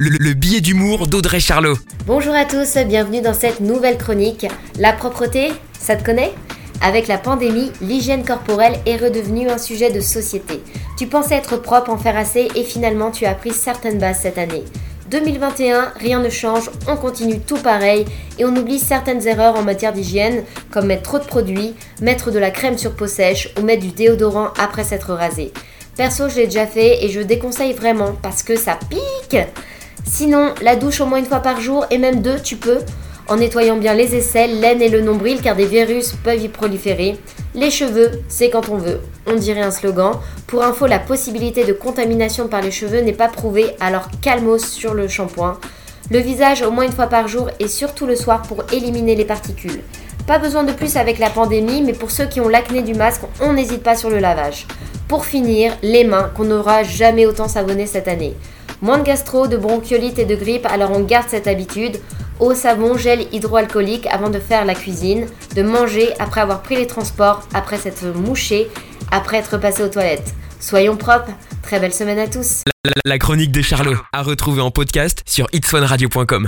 Le, le billet d'humour d'Audrey Charlot. Bonjour à tous, bienvenue dans cette nouvelle chronique. La propreté, ça te connaît? Avec la pandémie, l'hygiène corporelle est redevenue un sujet de société. Tu pensais être propre, en faire assez et finalement tu as appris certaines bases cette année. 2021, rien ne change, on continue tout pareil et on oublie certaines erreurs en matière d'hygiène, comme mettre trop de produits, mettre de la crème sur peau sèche ou mettre du déodorant après s'être rasé. Perso, je l'ai déjà fait et je déconseille vraiment parce que ça pique Sinon, la douche au moins une fois par jour et même deux, tu peux, en nettoyant bien les aisselles, l'aine et le nombril car des virus peuvent y proliférer. Les cheveux, c'est quand on veut. On dirait un slogan. Pour info, la possibilité de contamination par les cheveux n'est pas prouvée, alors calmos sur le shampoing. Le visage au moins une fois par jour et surtout le soir pour éliminer les particules. Pas besoin de plus avec la pandémie, mais pour ceux qui ont l'acné du masque, on n'hésite pas sur le lavage. Pour finir, les mains qu'on n'aura jamais autant savonné cette année. Moins de gastro, de bronchiolite et de grippe, alors on garde cette habitude. Eau, savon, gel hydroalcoolique avant de faire la cuisine, de manger après avoir pris les transports, après s'être mouché, après être passé aux toilettes. Soyons propres, très belle semaine à tous. La, chronique de Charlot, à retrouver en podcast sur itswanradio.com.